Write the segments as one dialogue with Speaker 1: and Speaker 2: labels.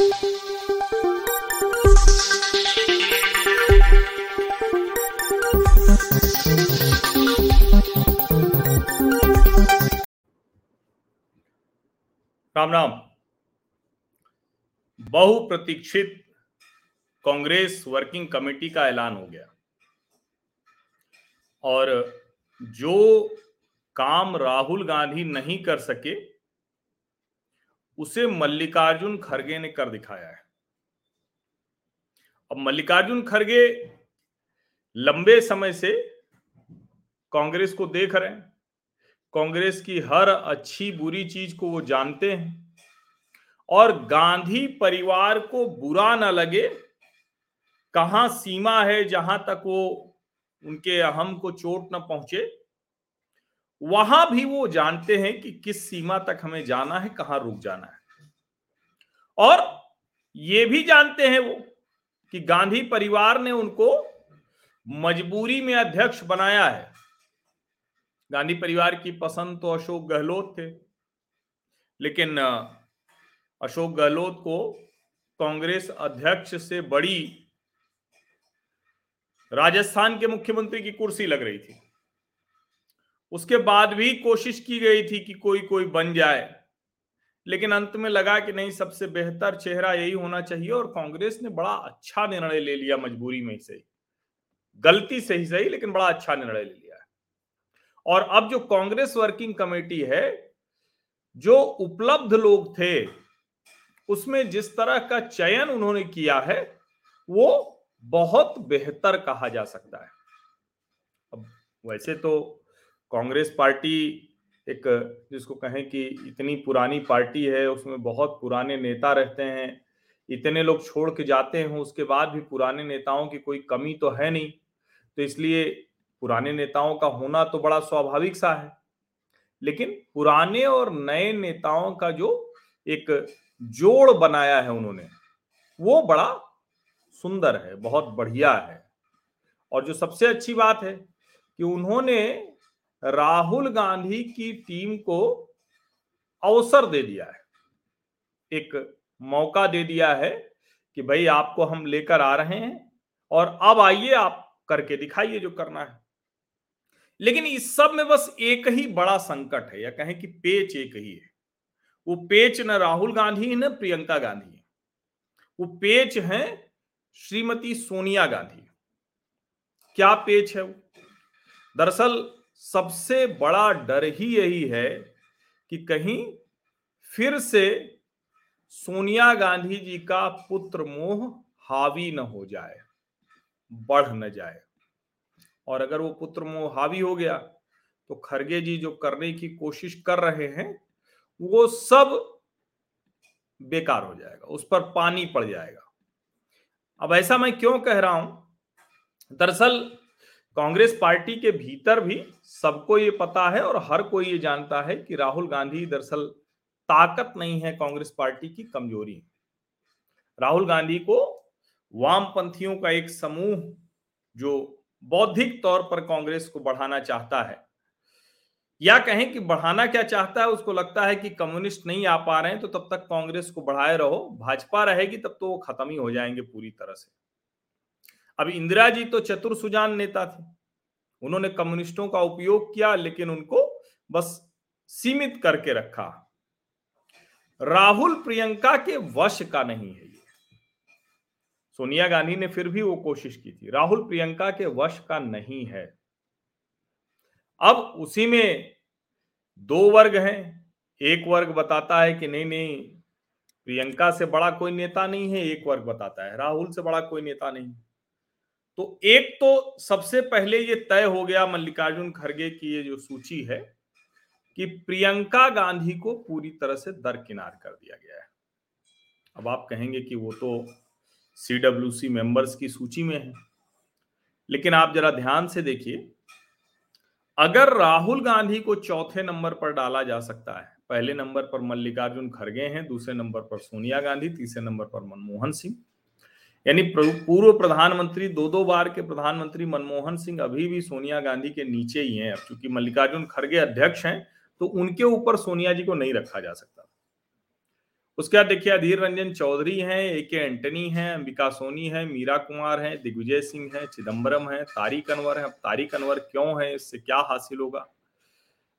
Speaker 1: राम राम बहुप्रतीक्षित Congress working committee का ऐलान हो गया। और जो काम राहुल गांधी नहीं कर सके उसे मल्लिकार्जुन खड़गे ने कर दिखाया है। अब मल्लिकार्जुन खड़गे लंबे समय से कांग्रेस को देख रहे हैं। कांग्रेस की हर अच्छी बुरी चीज़ को वो जानते हैं। और गांधी परिवार को बुरा ना लगे, कहाँ सीमा है जहाँ तक वो उनके अहम को चोट न पहुँचे वहाँ भी वो जानते हैं कि किस सीमा तक हमें जाना है, कहाँ रुक जाना है। और ये भी जानते हैं वो कि गांधी परिवार ने उनको मजबूरी में अध्यक्ष बनाया है। गांधी परिवार की पसंद तो अशोक गहलोत थे, लेकिन अशोक गहलोत को कांग्रेस अध्यक्ष से बड़ी राजस्थान के मुख्यमंत्री की कुर्सी लग रही थी। उसके बाद भी कोशिश की गई थी कि कोई कोई बन जाए। लेकिन अंत में लगा कि नहीं, सबसे बेहतर चेहरा यही होना चाहिए और कांग्रेस ने बड़ा अच्छा निर्णय ले लिया मजबूरी में से। गलती से ही सही, लेकिन बड़ा अच्छा निर्णय ले लिया है। और अब जो कांग्रेस वर्किंग कमेटी है, जो उपलब्ध लोग थे, उसमें जिस तरह का चयन उन्होंने किया है, वो बहुत बेहतर कहा जा सकता है। अब वैसे तो कांग्रेस पार्टी एक, जिसको कहें कि इतनी पुरानी पार्टी है, उसमें बहुत पुराने नेता रहते हैं, इतने लोग छोड़ के जाते हैं, उसके बाद भी पुराने नेताओं की कोई कमी तो है नहीं। तो इसलिए पुराने नेताओं का होना तो बड़ा स्वाभाविक सा है, लेकिन पुराने और नए नेताओं का जो एक जोड़ बनाया है उन्होंने, वो बड़ा सुंदर है, बहुत बढ़िया है। और जो सबसे अच्छी बात है कि उन्होंने राहुल गांधी की टीम को अवसर दे दिया है। एक मौका दे दिया है कि भाई आपको हम लेकर आ रहे हैं और अब आइए आप करके दिखाइए जो करना है। लेकिन इस सब में बस एक ही बड़ा संकट है, या कहें कि पेच एक ही है। वो पेच न राहुल गांधी न प्रियंका गांधी है। वो पेच है श्रीमती सोनिया गांधी। क्या पेच है वो? दरअसल सबसे बड़ा डर ही यही है कि कहीं फिर से सोनिया गांधी जी का पुत्र मोह हावी न हो जाए, बढ़ न जाए। और अगर वो पुत्र मोह हावी हो गया तो खरगे जी जो करने की कोशिश कर रहे हैं, वो सब बेकार हो जाएगा, उस पर पानी पड़ जाएगा। अब ऐसा मैं क्यों कह रहा हूँ? दरअसल कांग्रेस पार्टी के भीतर भी सबको ये पता है और हर कोई ये जानता है कि राहुल गांधी दरअसल ताकत नहीं है कांग्रेस पार्टी की, कमज़ोरी राहुल गांधी को वामपंथियों का एक समूह जो बौद्धिक तौर पर कांग्रेस को बढ़ाना चाहता है, या कहें कि बढ़ाना क्या चाहता है, उसको लगता है कि कम्युनिस्ट नहीं आ पा रहे हैं तो तब तक कांग्रेस को बढ़ाए रहो, भाजपा रहेगी, तब तो वो खत्म ही हो जाएँगे पूरी तरह से। अब इंदिरा जी तो चतुर सुजान नेता थे। उन्होंने कम्युनिस्टों का उपयोग किया, लेकिन उनको बस सीमित करके रखा। राहुल प्रियंका के वश का नहीं है सोनिया गांधी ने फिर भी वो कोशिश की थी। राहुल प्रियंका के वश का नहीं है। अब उसी में दो वर्ग हैं। एक वर्ग बताता है कि नहीं नहीं, प्रियंका से बड़ा कोई नेता नहीं है, एक वर्ग बताता है। राहुल से बड़ा कोई नेता नहीं। तो एक तो सबसे पहले ये तय हो गया मल्लिकार्जुन खड़गे की ये जो सूची है कि प्रियंका गांधी को पूरी तरह से दरकिनार कर दिया गया है। अब आप कहेंगे कि वो तो सीडब्ल्यूसी मेंबर्स की सूची में है। लेकिन आप जरा ध्यान से देखिए, अगर राहुल गांधी को चौथे नंबर पर डाला जा सकता है, पहले नंबर पर मल्लिकार्जुन खड़गे हैं, दूसरे नंबर पर सोनिया गांधी, तीसरे नंबर पर मनमोहन सिंह यानी पूर्व प्रधानमंत्री दो दो बार के प्रधानमंत्री मनमोहन सिंह अभी भी सोनिया गांधी के नीचे ही हैं। अब चूँकि मल्लिकार्जुन खड़गे अध्यक्ष हैं तो उनके ऊपर सोनिया जी को नहीं रखा जा सकता। उसके बाद देखिए, अधीर रंजन चौधरी हैं, ए के एंटनी हैं, अंबिका सोनी है, मीरा कुमार है, दिग्विजय सिंह है चिदम्बरम है, तारिक अनवर है। अब तारिक अनवर क्यों है? इससे क्या हासिल होगा?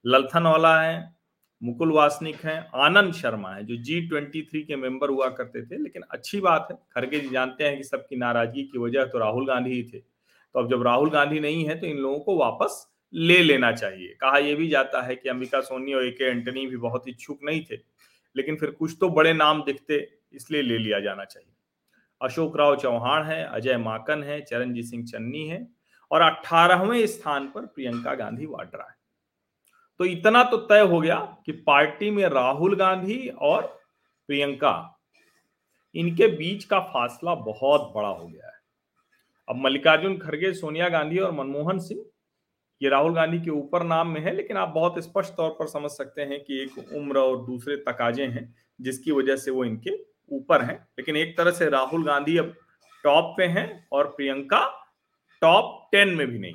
Speaker 1: ललथन वाला है मुकुल वासनिक हैं, आनंद शर्मा है, जो जी ट्वेंटी थ्री के मेंबर हुआ करते थे। लेकिन अच्छी बात है खड़गे जी जानते हैं कि सबकी नाराज़गी की वजह तो राहुल गांधी ही थे। तो अब जब राहुल गांधी नहीं है तो इन लोगों को वापस ले लेना चाहिए। कहा यह भी जाता है कि अंबिका सोनी और ए के एंटनी भी बहुत इच्छुक नहीं थे, लेकिन फिर कुछ तो बड़े नाम दिखते, इसलिए ले लिया जाना चाहिए। अशोक राव चौहान है, अजय माकन है, चरणजीत सिंह चन्नी है, और अठारहवें स्थान पर प्रियंका गांधी वाड्रा है। तो इतना तो तय हो गया कि पार्टी में राहुल गांधी और प्रियंका, इनके बीच का फासला बहुत बड़ा हो गया है। अब मल्लिकार्जुन खड़गे, सोनिया गांधी और मनमोहन सिंह, ये राहुल गांधी के ऊपर नाम में है, लेकिन आप बहुत स्पष्ट तौर पर समझ सकते हैं कि एक उम्र और दूसरे तकाजे हैं, जिसकी वजह से वो इनके ऊपर हैं। लेकिन एक तरह से राहुल गांधी अब टॉप पे हैं और प्रियंका टॉप टेन में भी नहीं।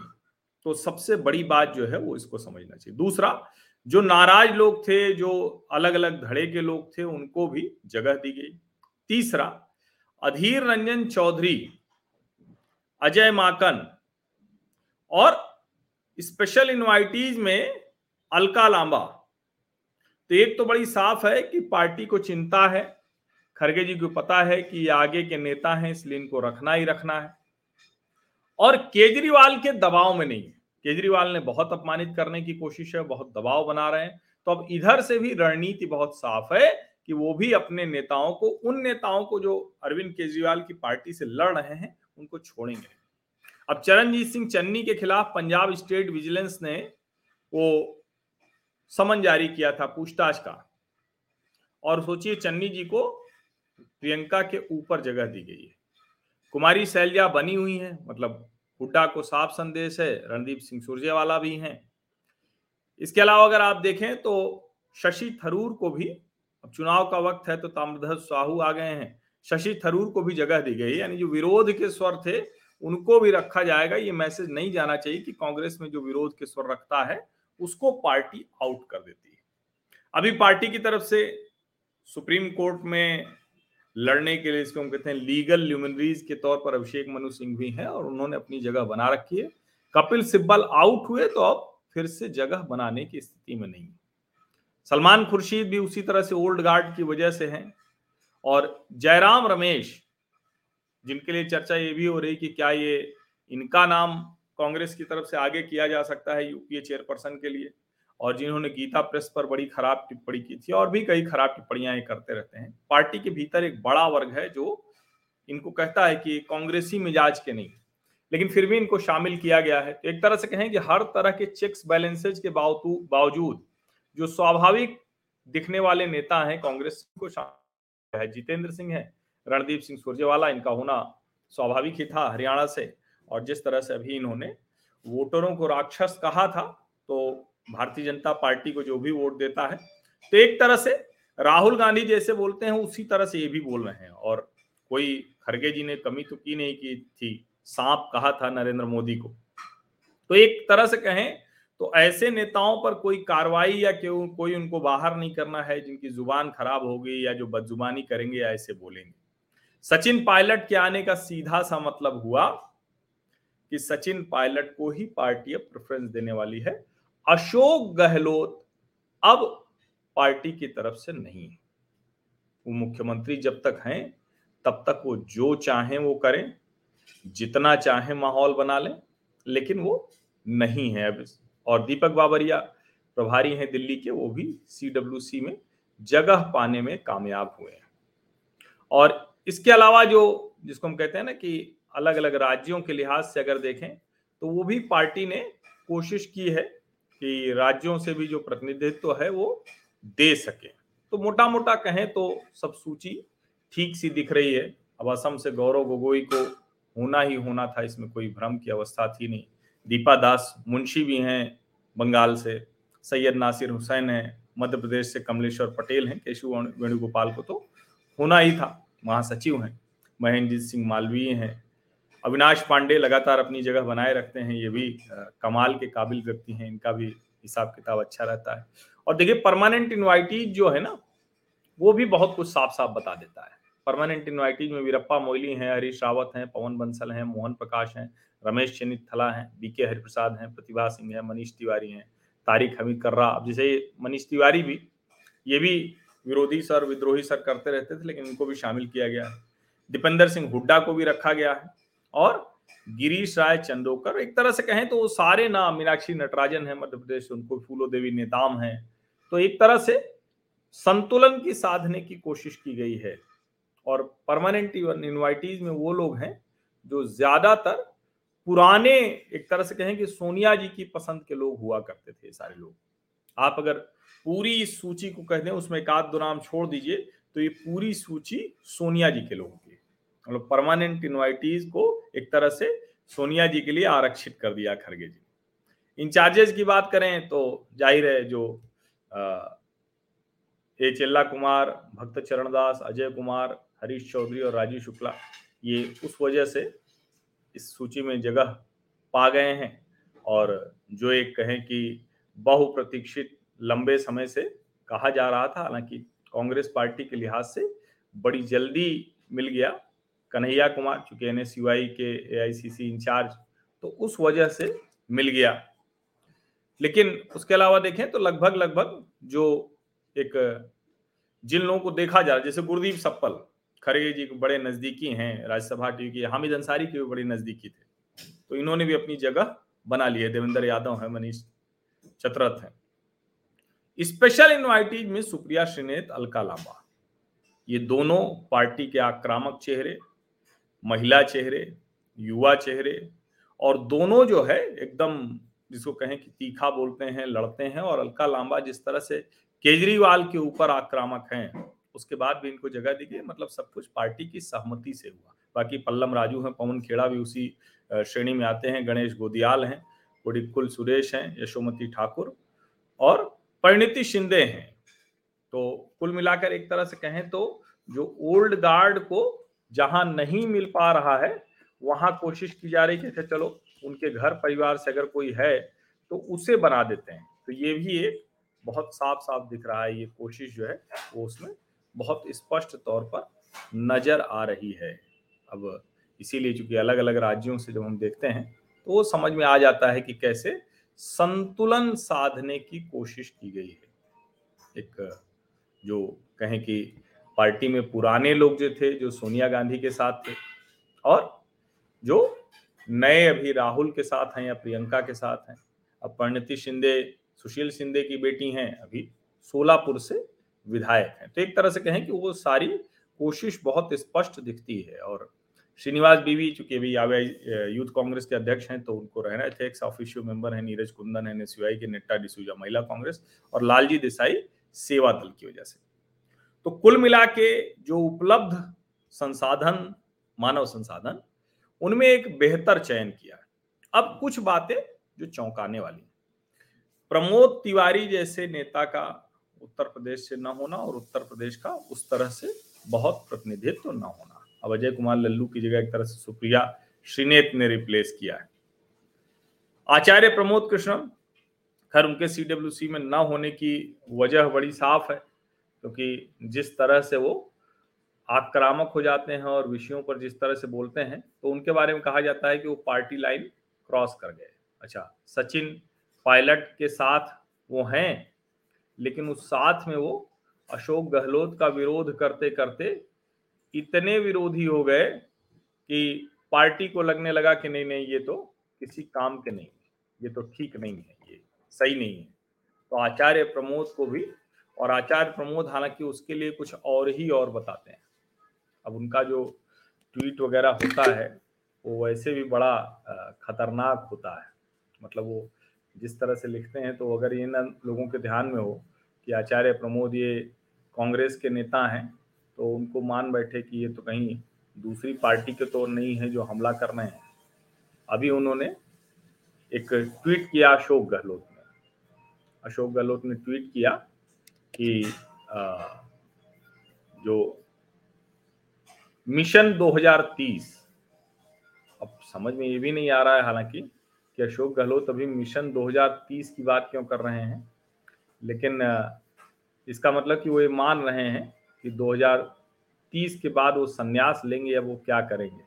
Speaker 1: तो सबसे बड़ी बात जो है वो इसको समझना चाहिए। दूसरा, जो नाराज़ लोग थे, जो अलग अलग धड़े के लोग थे, उनको भी जगह दी गई। तीसरा, अधीर रंजन चौधरी, अजय माकन और स्पेशल इनवाइटीज में अलका लांबा। तो एक तो बड़ी साफ़ है कि पार्टी को चिंता है। खरगे जी को पता है कि ये आगे के नेता हैं, इसलिए इनको रखना ही रखना है। और केजरीवाल के दबाव में नहीं केजरीवाल ने बहुत अपमानित करने की कोशिश है, बहुत दबाव बना रहे हैं। तो अब इधर से भी रणनीति बहुत साफ़ है कि वो भी अपने नेताओं को, उन नेताओं को जो अरविंद केजरीवाल की पार्टी से लड़ रहे हैं, उनको छोड़ेंगे। अब चरणजीत सिंह चन्नी के खिलाफ पंजाब स्टेट विजिलेंस ने वो समन जारी किया था पूछताछ का। और सोचिए चन्नी जी को प्रियंका के ऊपर जगह दी गई है। कुमारी शैलजा बनी हुई है मतलब हुड्डा को साफ़ संदेश है, रणदीप सिंह सुरजेवाला भी हैं। इसके अलावा अगर आप देखें तो शशि थरूर को भी, अब चुनाव का वक्त है तो ताम्रध्वज साहू आ गए हैं। शशि थरूर को भी जगह दी गई यानी जो विरोध के स्वर थे, उनको भी रखा जाएगा। ये मैसेज नहीं जाना चाहिए कि कांग्रेस में जो विरोध के स्वर रखता है, उसको पार्टी आउट कर देती है। अभी पार्टी की तरफ़ से सुप्रीम कोर्ट में लड़ने के लिए इसको हम कहते हैं लीगल ल्यूमिनरीज के तौर पर अभिषेक मनु सिंह भी हैं और उन्होंने अपनी जगह बना रखी है। कपिल सिब्बल आउट हुए तो अब फिर से जगह बनाने की स्थिति में नहीं। सलमान खुर्शीद भी उसी तरह से ओल्ड गार्ड की वजह से हैं और जयराम रमेश, जिनके लिए चर्चा ये भी हो रही कि क्या ये इनका नाम कांग्रेस की तरफ़ से आगे किया जा सकता है यूपीए चेयरपर्सन के लिए। और जिन्होंने गीता प्रेस पर बड़ी खराब टिप्पणी की थी और भी कई खराब टिप्पणियाँ करते रहते हैं। पार्टी के भीतर एक बड़ा वर्ग है जो इनको कहता है कि कांग्रेसी मिजाज के नहीं, लेकिन फिर भी इनको शामिल किया गया है। तो एक तरह से कहें कि हर तरह के चेक्स बैलेंसेज के बावजूद जो स्वाभाविक दिखने वाले नेता हैं, कांग्रेस को शामिल है, जितेंद्र सिंह है, रणदीप सिंह सुरजेवाला, इनका होना स्वाभाविक ही था हरियाणा से। और जिस तरह से अभी इन्होंने वोटरों को राक्षस कहा था तो भारतीय जनता पार्टी को जो भी वोट देता है तो एक तरह से राहुल गांधी जैसे बोलते हैं, उसी तरह से ये भी बोल रहे हैं। और कोई खरगे जी ने कमी तो की नहीं की थी, सांप कहा था नरेंद्र मोदी को। तो एक तरह से कहें तो ऐसे नेताओं पर कोई कार्रवाई या क्यों कोई उनको बाहर नहीं करना है, जिनकी ज़ुबान खराब हो गई या जो बदजुबानी करेंगे, या ऐसे बोलेंगे। सचिन पायलट के आने का सीधा सा मतलब हुआ कि सचिन पायलट को ही पार्टी अब प्रेफरेंस देने वाली है। अशोक गहलोत अब पार्टी की तरफ़ से नहीं है। वो मुख्यमंत्री जब तक हैं, तब तक वो जो चाहें वो करें, जितना चाहे माहौल बना लें, लेकिन वो नहीं है अब। और दीपक बाबरिया प्रभारी हैं दिल्ली के, वो भी सीडब्ल्यूसी में जगह पाने में कामयाब हुए हैं। और इसके अलावा जो, जिसको हम कहते हैं ना कि अलग अलग राज्यों के लिहाज से अगर देखें तो वो भी पार्टी ने कोशिश की है कि राज्यों से भी जो प्रतिनिधित्व है वो दे सके। तो मोटा मोटा कहें तो सब सूची ठीक सी दिख रही है। अब असम से गौरव गोगोई को होना ही होना था, इसमें कोई भ्रम की अवस्था थी नहीं। दीपा दास मुंशी भी हैं बंगाल से, सैयद नासिर हुसैन है, मध्य प्रदेश से कमलेश्वर पटेल हैं केशु वेणुगोपाल को तो होना ही था, महासचिव हैं, महेंद्रजीत सिंह मालवीय हैं अविनाश पांडे लगातार अपनी जगह बनाए रखते हैं, ये भी कमाल के काबिल व्यक्ति हैं, इनका भी हिसाब किताब अच्छा रहता है। और देखिए, परमानेंट इन्वाइटीज जो है ना, वो भी बहुत कुछ साफ़ साफ़ बता देता है। परमानेंट इन्वाइटीज में वीरप्पा मोइली हैं, हरीश रावत हैं, पवन बंसल हैं, मोहन प्रकाश हैं, रमेश चनित थला हैं, बीके हरिप्रसाद हैं, प्रतिभा सिंह हैं, मनीष तिवारी हैं, तारिक हमीद कर्रा। अब जैसे मनीष तिवारी भी, ये भी विरोधी सर, विद्रोही सर करते रहते थे, लेकिन इनको भी शामिल किया गया है। दीपेंद्र सिंह हुड्डा को भी रखा गया है। और गिरीश राय चंदोकर, एक तरह से कहें तो वो सारे नाम, मीनाक्षी नटराजन है, मध्य प्रदेश उनको फूलो देवी नेताम है। तो एक तरह से संतुलन की साधने की कोशिश की गई है और परमानेंट इन्वाइटीज में वो लोग हैं जो ज़्यादातर पुराने, एक तरह से कहें कि सोनिया जी की पसंद के लोग हुआ करते थे सारे लोग। आप अगर पूरी सूची को कह दें, उसमें एक आध दो नाम छोड़ दीजिए तो ये पूरी सूची सोनिया जी के लोगों की मतलब परमानेंट इन्वाइटीज को एक तरह से सोनिया जी के लिए आरक्षित कर दिया खड़गे जी इंचार्जेस की बात करें तो ज़ाहिर है जो ए चेल्ला कुमार, भक्त चरण दास अजय कुमार, हरीश चौधरी और राजीव शुक्ला, ये उस वजह से इस सूची में जगह पा गए हैं और जो एक कहें कि बहुप्रतीक्षित लंबे समय से कहा जा रहा था, हालाँकि कांग्रेस पार्टी के लिहाज से बड़ी जल्दी मिल गया कन्हैया कुमार, चूँकि एन के एआईसीसी इंचार्ज तो उस वजह से मिल गया। लेकिन उसके अलावा देखें तो लगभग लगभग जो एक जिन लोगों को देखा जा रहा है जैसे गुरदीप सप्पल खड़गे जी के बड़े नजदीकी हैं, राज्यसभा टीवी की, हामिद अंसारी के भी बड़े नजदीकी थे। तो इन्होंने भी अपनी जगह बना ली है। देवेंद्र यादव है, मनीष चतरथ है। स्पेशल इन्वाइटीज में सुप्रिया श्रीनेत अलका लांबा ये दोनों पार्टी के आक्रामक चेहरे महिला चेहरे, युवा चेहरे और दोनों जो है एकदम जिसको कहें कि तीखा बोलते हैं, लड़ते हैं और अलका लांबा जिस तरह से केजरीवाल के ऊपर आक्रामक हैं, उसके बाद भी इनको जगह दी गई मतलब सब कुछ पार्टी की सहमति से हुआ। बाकी पल्लम राजू हैं, पवन खेड़ा भी उसी श्रेणी में आते हैं, गणेश गोदियाल हैं कुल सुरेश हैं, यशोमती ठाकुर और परिणति शिंदे हैं। तो कुल मिलाकर एक तरह से कहें तो जो ओल्ड गार्ड को जहाँ नहीं मिल पा रहा है, वहाँ कोशिश की जा रही कि चलो, उनके घर परिवार से अगर कोई है तो उसे बना देते हैं। तो ये भी एक बहुत साफ़ साफ़ दिख रहा है, ये कोशिश जो है, वो उसमें बहुत स्पष्ट तौर पर नज़र आ रही है। अब इसीलिए चूँकि अलग अलग राज्यों से जब हम देखते हैं तो वो समझ में आ जाता है कि कैसे संतुलन साधने की कोशिश की गई है। एक जो कहें कि पार्टी में पुराने लोग जो थे, जो सोनिया गांधी के साथ थे और जो नए अभी राहुल के साथ हैं या प्रियंका के साथ हैं। अब परिणति शिंदे, सुशील शिंदे की बेटी हैं, अभी सोलापुर से विधायक हैं। तो एक तरह से कहें कि वो सारी कोशिश बहुत स्पष्ट दिखती है और श्रीनिवास बीवी, चूँकि अभी आवे यूथ कांग्रेस के अध्यक्ष हैं तो उनको रहना थे एक्स ऑफिशियो मेंबर है, नीरज कुंदन है, एनएसयूआई के नेट्टा डिसूजा, महिला कांग्रेस और लालजी देसाई सेवा दल की वजह से। तो कुल मिला के जो उपलब्ध संसाधन, मानव संसाधन, उनमें एक बेहतर चयन किया। अब कुछ बातें जो चौंकाने वाली प्रमोद तिवारी जैसे नेता का उत्तर प्रदेश से न होना और उत्तर प्रदेश का उस तरह से बहुत प्रतिनिधित्व न होना। अब अजय कुमार लल्लू की जगह एक तरह से सुप्रिया श्रीनेत ने रिप्लेस किया है। आचार्य प्रमोद कृष्णन खैर उनके सीडब्ल्यूसी में न होने की वजह बड़ी साफ़ है। क्योंकि जिस तरह से वो आक्रामक हो जाते हैं और विषयों पर जिस तरह से बोलते हैं तो उनके बारे में कहा जाता है कि वो पार्टी लाइन क्रॉस कर गए। अच्छा सचिन पायलट के साथ वो हैं, लेकिन उस साथ में वो अशोक गहलोत का विरोध करते करते इतने विरोधी हो गए कि पार्टी को लगने लगा कि नहीं नहीं, ये तो किसी काम के नहीं ये तो ठीक नहीं है, ये सही नहीं है। तो आचार्य प्रमोद को भी और आचार्य प्रमोद हालाँकि उसके लिए कुछ और ही और बताते हैं। अब उनका जो ट्वीट वगैरह होता है, वो वैसे भी बड़ा खतरनाक होता है। मतलब वो जिस तरह से लिखते हैं तो अगर ये ना लोगों के ध्यान में हो कि आचार्य प्रमोद ये कांग्रेस के नेता हैं तो उनको मान बैठे कि ये तो कहीं दूसरी पार्टी के तो नहीं है जो हमला कर रहे हैं। अभी उन्होंने एक ट्वीट किया अशोक गहलोत ने। अशोक गहलोत ने ट्वीट किया कि जो मिशन 2030 अब समझ में ये भी नहीं आ रहा है हालाँकि कि अशोक गहलोत अभी मिशन 2030 की बात क्यों कर रहे हैं, लेकिन इसका मतलब कि वो ये मान रहे हैं कि 2030 के बाद वो संन्यास लेंगे या वो क्या करेंगे।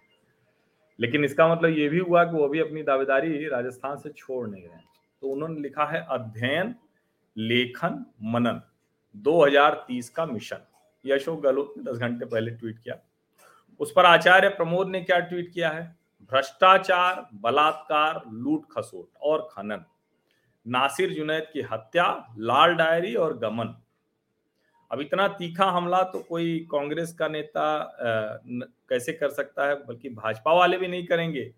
Speaker 1: लेकिन इसका मतलब ये भी हुआ कि वो अभी अपनी दावेदारी राजस्थान से छोड़ नहीं रहे तो उन्होंने लिखा है अध्ययन, लेखन, मनन। 2030 का मिशन। ये अशोक गहलोत ने दस घंटे पहले ट्वीट किया। उस पर आचार्य प्रमोद ने क्या ट्वीट किया है? भ्रष्टाचार, बलात्कार, लूट खसोट और खनन। नासिर जुनैद की हत्या, लाल डायरी और गमन। अब इतना तीखा हमला तो कोई कांग्रेस का नेता कैसे कर सकता है? बल्कि भाजपा वाले भी नहीं करेंगे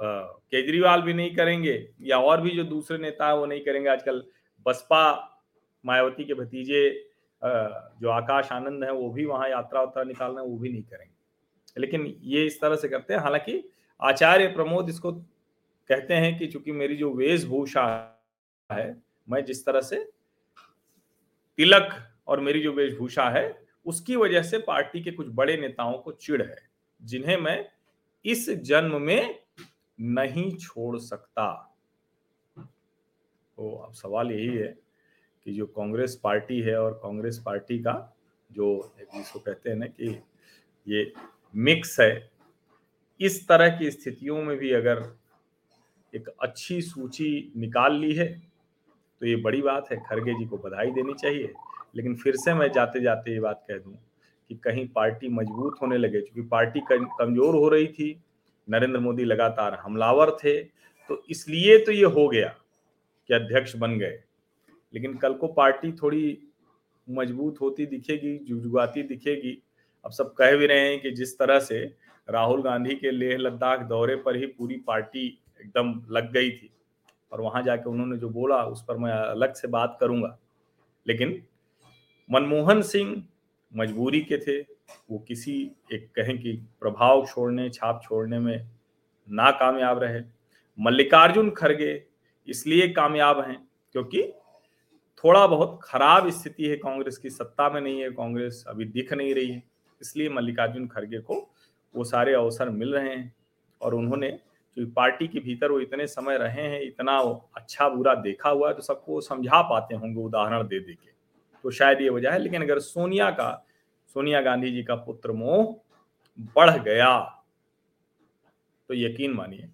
Speaker 1: केजरीवाल भी नहीं करेंगे, या और भी जो दूसरे नेता है वो नहीं करेंगे। आजकल बसपा मायावती के भतीजे जो आकाश आनंद है, वो भी वहाँ यात्रा वात्रा निकाल रहे हैं, वो भी नहीं करेंगे। लेकिन ये इस तरह से करते हैं। हालाँकि आचार्य प्रमोद इसको कहते हैं कि चूँकि मेरी जो वेशभूषा है, मैं जिस तरह से तिलक और मेरी जो वेशभूषा है, उसकी वजह से पार्टी के कुछ बड़े नेताओं को चिड़ है, जिन्हें मैं इस जन्म में नहीं छोड़ सकता। तो अब सवाल यही है कि जो कांग्रेस पार्टी है और कांग्रेस पार्टी का जो जिसको कहते हैं ना कि ये मिक्स है, इस तरह की स्थितियों में भी अगर एक अच्छी सूची निकाल ली है तो ये बड़ी बात है, खरगे जी को बधाई देनी चाहिए। लेकिन फिर से मैं जाते जाते ये बात कह दूँ कि कहीं पार्टी मज़बूत होने लगे, क्योंकि पार्टी कमज़ोर हो रही थी, नरेंद्र मोदी लगातार हमलावर थे तो इसलिए तो ये हो गया कि अध्यक्ष बन गए। लेकिन कल को पार्टी थोड़ी मज़बूत होती दिखेगी जुगजुगाती दिखेगी। अब सब कह भी रहे हैं कि जिस तरह से राहुल गांधी के लेह लद्दाख दौरे पर ही पूरी पार्टी एकदम लग गई थी, और वहाँ जाके उन्होंने जो बोला, उस पर मैं अलग से बात करूँगा। लेकिन मनमोहन सिंह मजबूरी के थे, वो किसी एक कहें कि प्रभाव छोड़ने, छाप छोड़ने में नाकामयाब रहे। मल्लिकार्जुन खड़गे इसलिए कामयाब हैं क्योंकि थोड़ा बहुत खराब स्थिति है कांग्रेस की, सत्ता में नहीं है, कांग्रेस अभी दिख नहीं रही है। इसलिए मल्लिकार्जुन खड़गे को वो सारे अवसर मिल रहे हैं और उन्होंने जो पार्टी के भीतर वो इतने समय रहे हैं, इतना अच्छा बुरा देखा हुआ है तो सबको समझा पाते होंगे उदाहरण दे दे के। तो शायद ये वजह है, लेकिन अगर सोनिया का, सोनिया गांधी जी का पुत्र मोह बढ़ गया तो यकीन मानिए,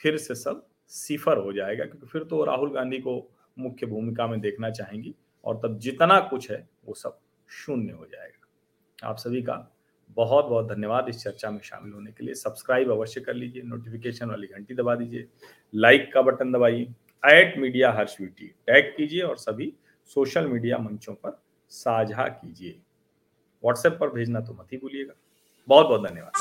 Speaker 1: फिर से सब सिफर हो जाएगा, क्योंकि फिर तो राहुल गांधी को मुख्य भूमिका में देखना चाहेंगी और तब जितना कुछ है, वो सब शून्य हो जाएगा। आप सभी का बहुत बहुत धन्यवाद इस चर्चा में शामिल होने के लिए। सब्सक्राइब अवश्य कर लीजिए, नोटिफिकेशन वाली घंटी दबा दीजिए, लाइक का बटन दबाइए एट मीडिया हर्षवीटी टैग कीजिए और सभी सोशल मीडिया मंचों पर साझा कीजिए। व्हाट्सएप पर भेजना तो मत ही भूलिएगा। बहुत बहुत धन्यवाद।